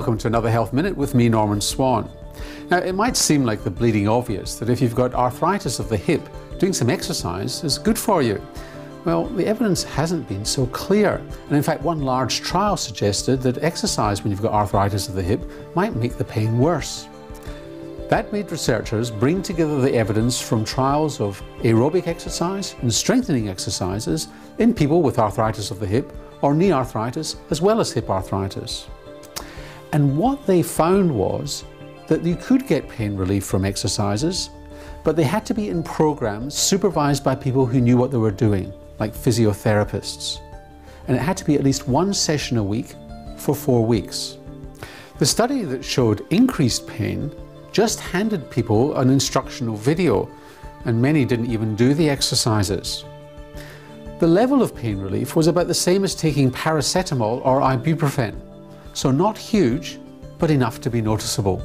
welcome to another Health Minute with me, Norman Swan. Now, it might seem like the bleeding obvious that if you've got arthritis of the hip, doing some exercise is good for you. Well, the evidence hasn't been so clear. And in fact, one large trial suggested that exercise when you've got arthritis of the hip might make the pain worse. That made researchers bring together the evidence from trials of aerobic exercise and strengthening exercises in people with arthritis of the hip or knee arthritis as well as hip arthritis. And what they found was that you could get pain relief from exercises, but they had to be in programs supervised by people who knew what they were doing, like physiotherapists. And it had to be at least one session a week for four weeks. The study that showed increased pain just handed people an instructional video, and many didn't even do the exercises. The level of pain relief was about the same as taking paracetamol or ibuprofen, so not huge, but enough to be noticeable.